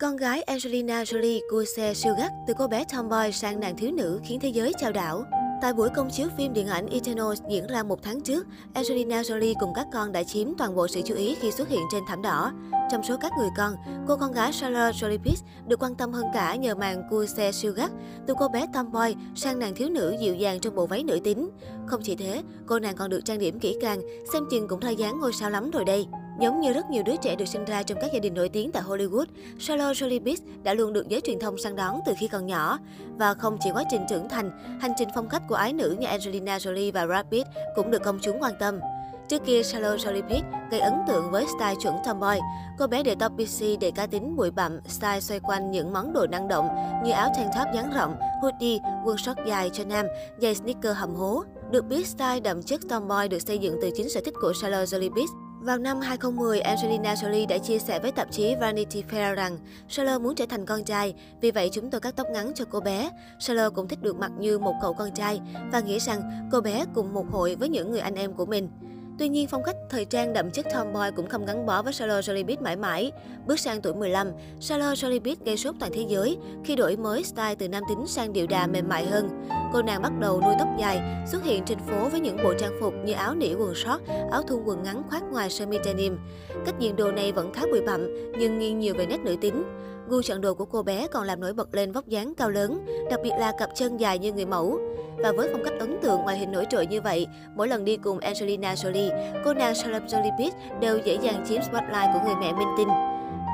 Con gái Angelina Jolie cua xe siêu gắt từ cô bé tomboy sang nàng thiếu nữ khiến thế giới chao đảo. Tại buổi công chiếu phim điện ảnh Eternals diễn ra một tháng trước, Angelina Jolie cùng các con đã chiếm toàn bộ sự chú ý khi xuất hiện trên thảm đỏ. Trong số các người con, cô con gái Charlotte Jolie-Pitt được quan tâm hơn cả nhờ màn cua xe siêu gắt, từ cô bé tomboy sang nàng thiếu nữ dịu dàng trong bộ váy nữ tính. Không chỉ thế, cô nàng còn được trang điểm kỹ càng, xem chừng cũng thay dáng ngôi sao lắm rồi đây. Giống như rất nhiều đứa trẻ được sinh ra trong các gia đình nổi tiếng tại Hollywood, Charlotte Jolie Pitts đã luôn được giới truyền thông săn đón từ khi còn nhỏ. Và không chỉ quá trình trưởng thành, hành trình phong cách của ái nữ như Angelina Jolie và Brad Pitt cũng được công chúng quan tâm. Trước kia, Charlotte Jolie-Pitt gây ấn tượng với style chuẩn tomboy. Cô bé để tóc PC để cá tính bụi bặm, style xoay quanh những món đồ năng động như áo tank top dáng rộng, hoodie, quần short dài cho nam, giày sneaker hầm hố. Được biết, style đậm chất tomboy được xây dựng từ chính sở thích của Charlotte Jolie-Pitt. Vào năm 2010, Angelina Jolie đã chia sẻ với tạp chí Vanity Fair rằng Charlotte muốn trở thành con trai, vì vậy chúng tôi cắt tóc ngắn cho cô bé. Charlotte cũng thích được mặc như một cậu con trai và nghĩ rằng cô bé cùng một hội với những người anh em của mình. Tuy nhiên, phong cách thời trang đậm chất tomboy cũng không gắn bó với Charlotte Jolie mãi mãi. Bước sang tuổi 15, Charlotte Jolie gây sốt toàn thế giới khi đổi mới style từ nam tính sang điệu đà mềm mại hơn. Cô nàng bắt đầu nuôi tóc dài, xuất hiện trên phố với những bộ trang phục như áo nỉ quần short, áo thun quần ngắn khoác ngoài sơ mi denim. Cách diện đồ này vẫn khá bụi bặm, nhưng nghiêng nhiều về nét nữ tính. Gu chọn đồ của cô bé còn làm nổi bật lên vóc dáng cao lớn, đặc biệt là cặp chân dài như người mẫu. Và với phong cách ấn tượng ngoại hình nổi trội như vậy, mỗi lần đi cùng Angelina Jolie, cô nàng Charlotte Jolie Pitt đều dễ dàng chiếm spotlight của người mẹ minh tinh.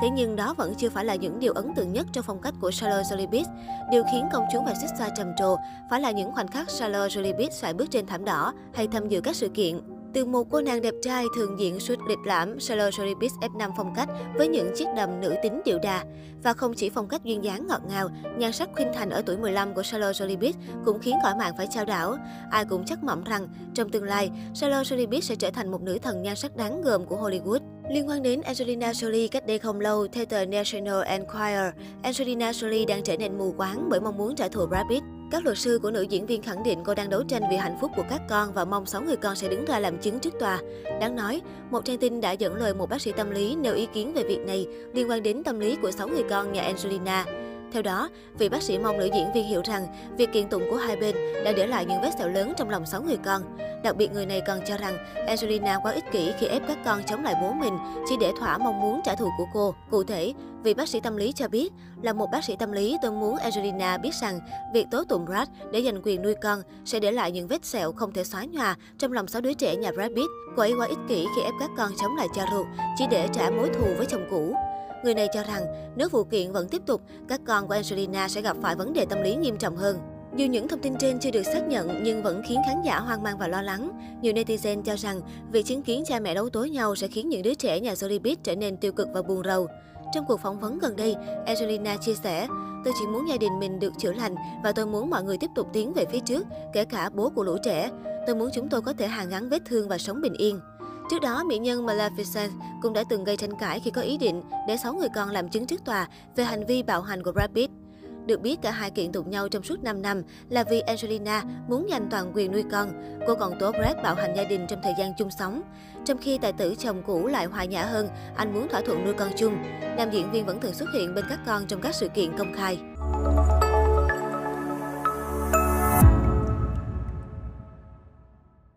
Thế nhưng đó vẫn chưa phải là những điều ấn tượng nhất trong phong cách của Charlotte Jolie Pitt. Điều khiến công chúng và xích xa trầm trồ phải là những khoảnh khắc Charlotte Jolie Pitt xoài bước trên thảm đỏ hay tham dự các sự kiện. Từ một cô nàng đẹp trai thường diện suit lịch lãm, Solo Soribis F5 phong cách với những chiếc đầm nữ tính điệu đà. Và không chỉ phong cách duyên dáng ngọt ngào, nhan sắc khuynh thành ở tuổi 15 của Solo Soribis cũng khiến cõi mạng phải trao đảo. Ai cũng chắc mộng rằng trong tương lai, Solo Soribis sẽ trở thành một nữ thần nhan sắc đáng gờm của Hollywood. Liên quan đến Angelina Jolie cách đây không lâu, theo tờ National Enquirer, Angelina Jolie đang trở nên mù quáng bởi mong muốn trả thù Brad Pitt. Các luật sư của nữ diễn viên khẳng định cô đang đấu tranh vì hạnh phúc của các con và mong 6 người con sẽ đứng ra làm chứng trước tòa. Đáng nói, một trang tin đã dẫn lời một bác sĩ tâm lý nêu ý kiến về việc này liên quan đến tâm lý của 6 người con nhà Angelina. Theo đó, vị bác sĩ mong nữ diễn viên hiểu rằng việc kiện tụng của hai bên đã để lại những vết sẹo lớn trong lòng sáu người con. Đặc biệt người này còn cho rằng Angelina quá ích kỷ khi ép các con chống lại bố mình chỉ để thỏa mong muốn trả thù của cô. Cụ thể, vị bác sĩ tâm lý cho biết là một bác sĩ tâm lý tôi muốn Angelina biết rằng việc tố tụng Brad để giành quyền nuôi con sẽ để lại những vết sẹo không thể xóa nhòa trong lòng sáu đứa trẻ nhà Brad Pitt. Cô ấy quá ích kỷ khi ép các con chống lại cha ruột chỉ để trả mối thù với chồng cũ. Người này cho rằng nếu vụ kiện vẫn tiếp tục, các con của Angelina sẽ gặp phải vấn đề tâm lý nghiêm trọng hơn. Dù những thông tin trên chưa được xác nhận nhưng vẫn khiến khán giả hoang mang và lo lắng. Nhiều netizen cho rằng việc chứng kiến cha mẹ đấu tối nhau sẽ khiến những đứa trẻ nhà Jolie trở nên tiêu cực và buồn rầu. Trong cuộc phỏng vấn gần đây, Angelina chia sẻ, Tôi chỉ muốn gia đình mình được chữa lành và tôi muốn mọi người tiếp tục tiến về phía trước, kể cả bố của lũ trẻ. Tôi muốn chúng tôi có thể hàn gắn vết thương và sống bình yên. Trước đó, mỹ nhân Maleficent cũng đã từng gây tranh cãi khi có ý định để 6 người con làm chứng trước tòa về hành vi bạo hành của Brad Pitt. Được biết cả hai kiện tụng nhau trong suốt 5 năm là vì Angelina muốn giành toàn quyền nuôi con. Cô còn tố Brad bạo hành gia đình trong thời gian chung sống. Trong khi tài tử chồng cũ lại hòa nhã hơn, anh muốn thỏa thuận nuôi con chung. Nam diễn viên vẫn thường xuất hiện bên các con trong các sự kiện công khai.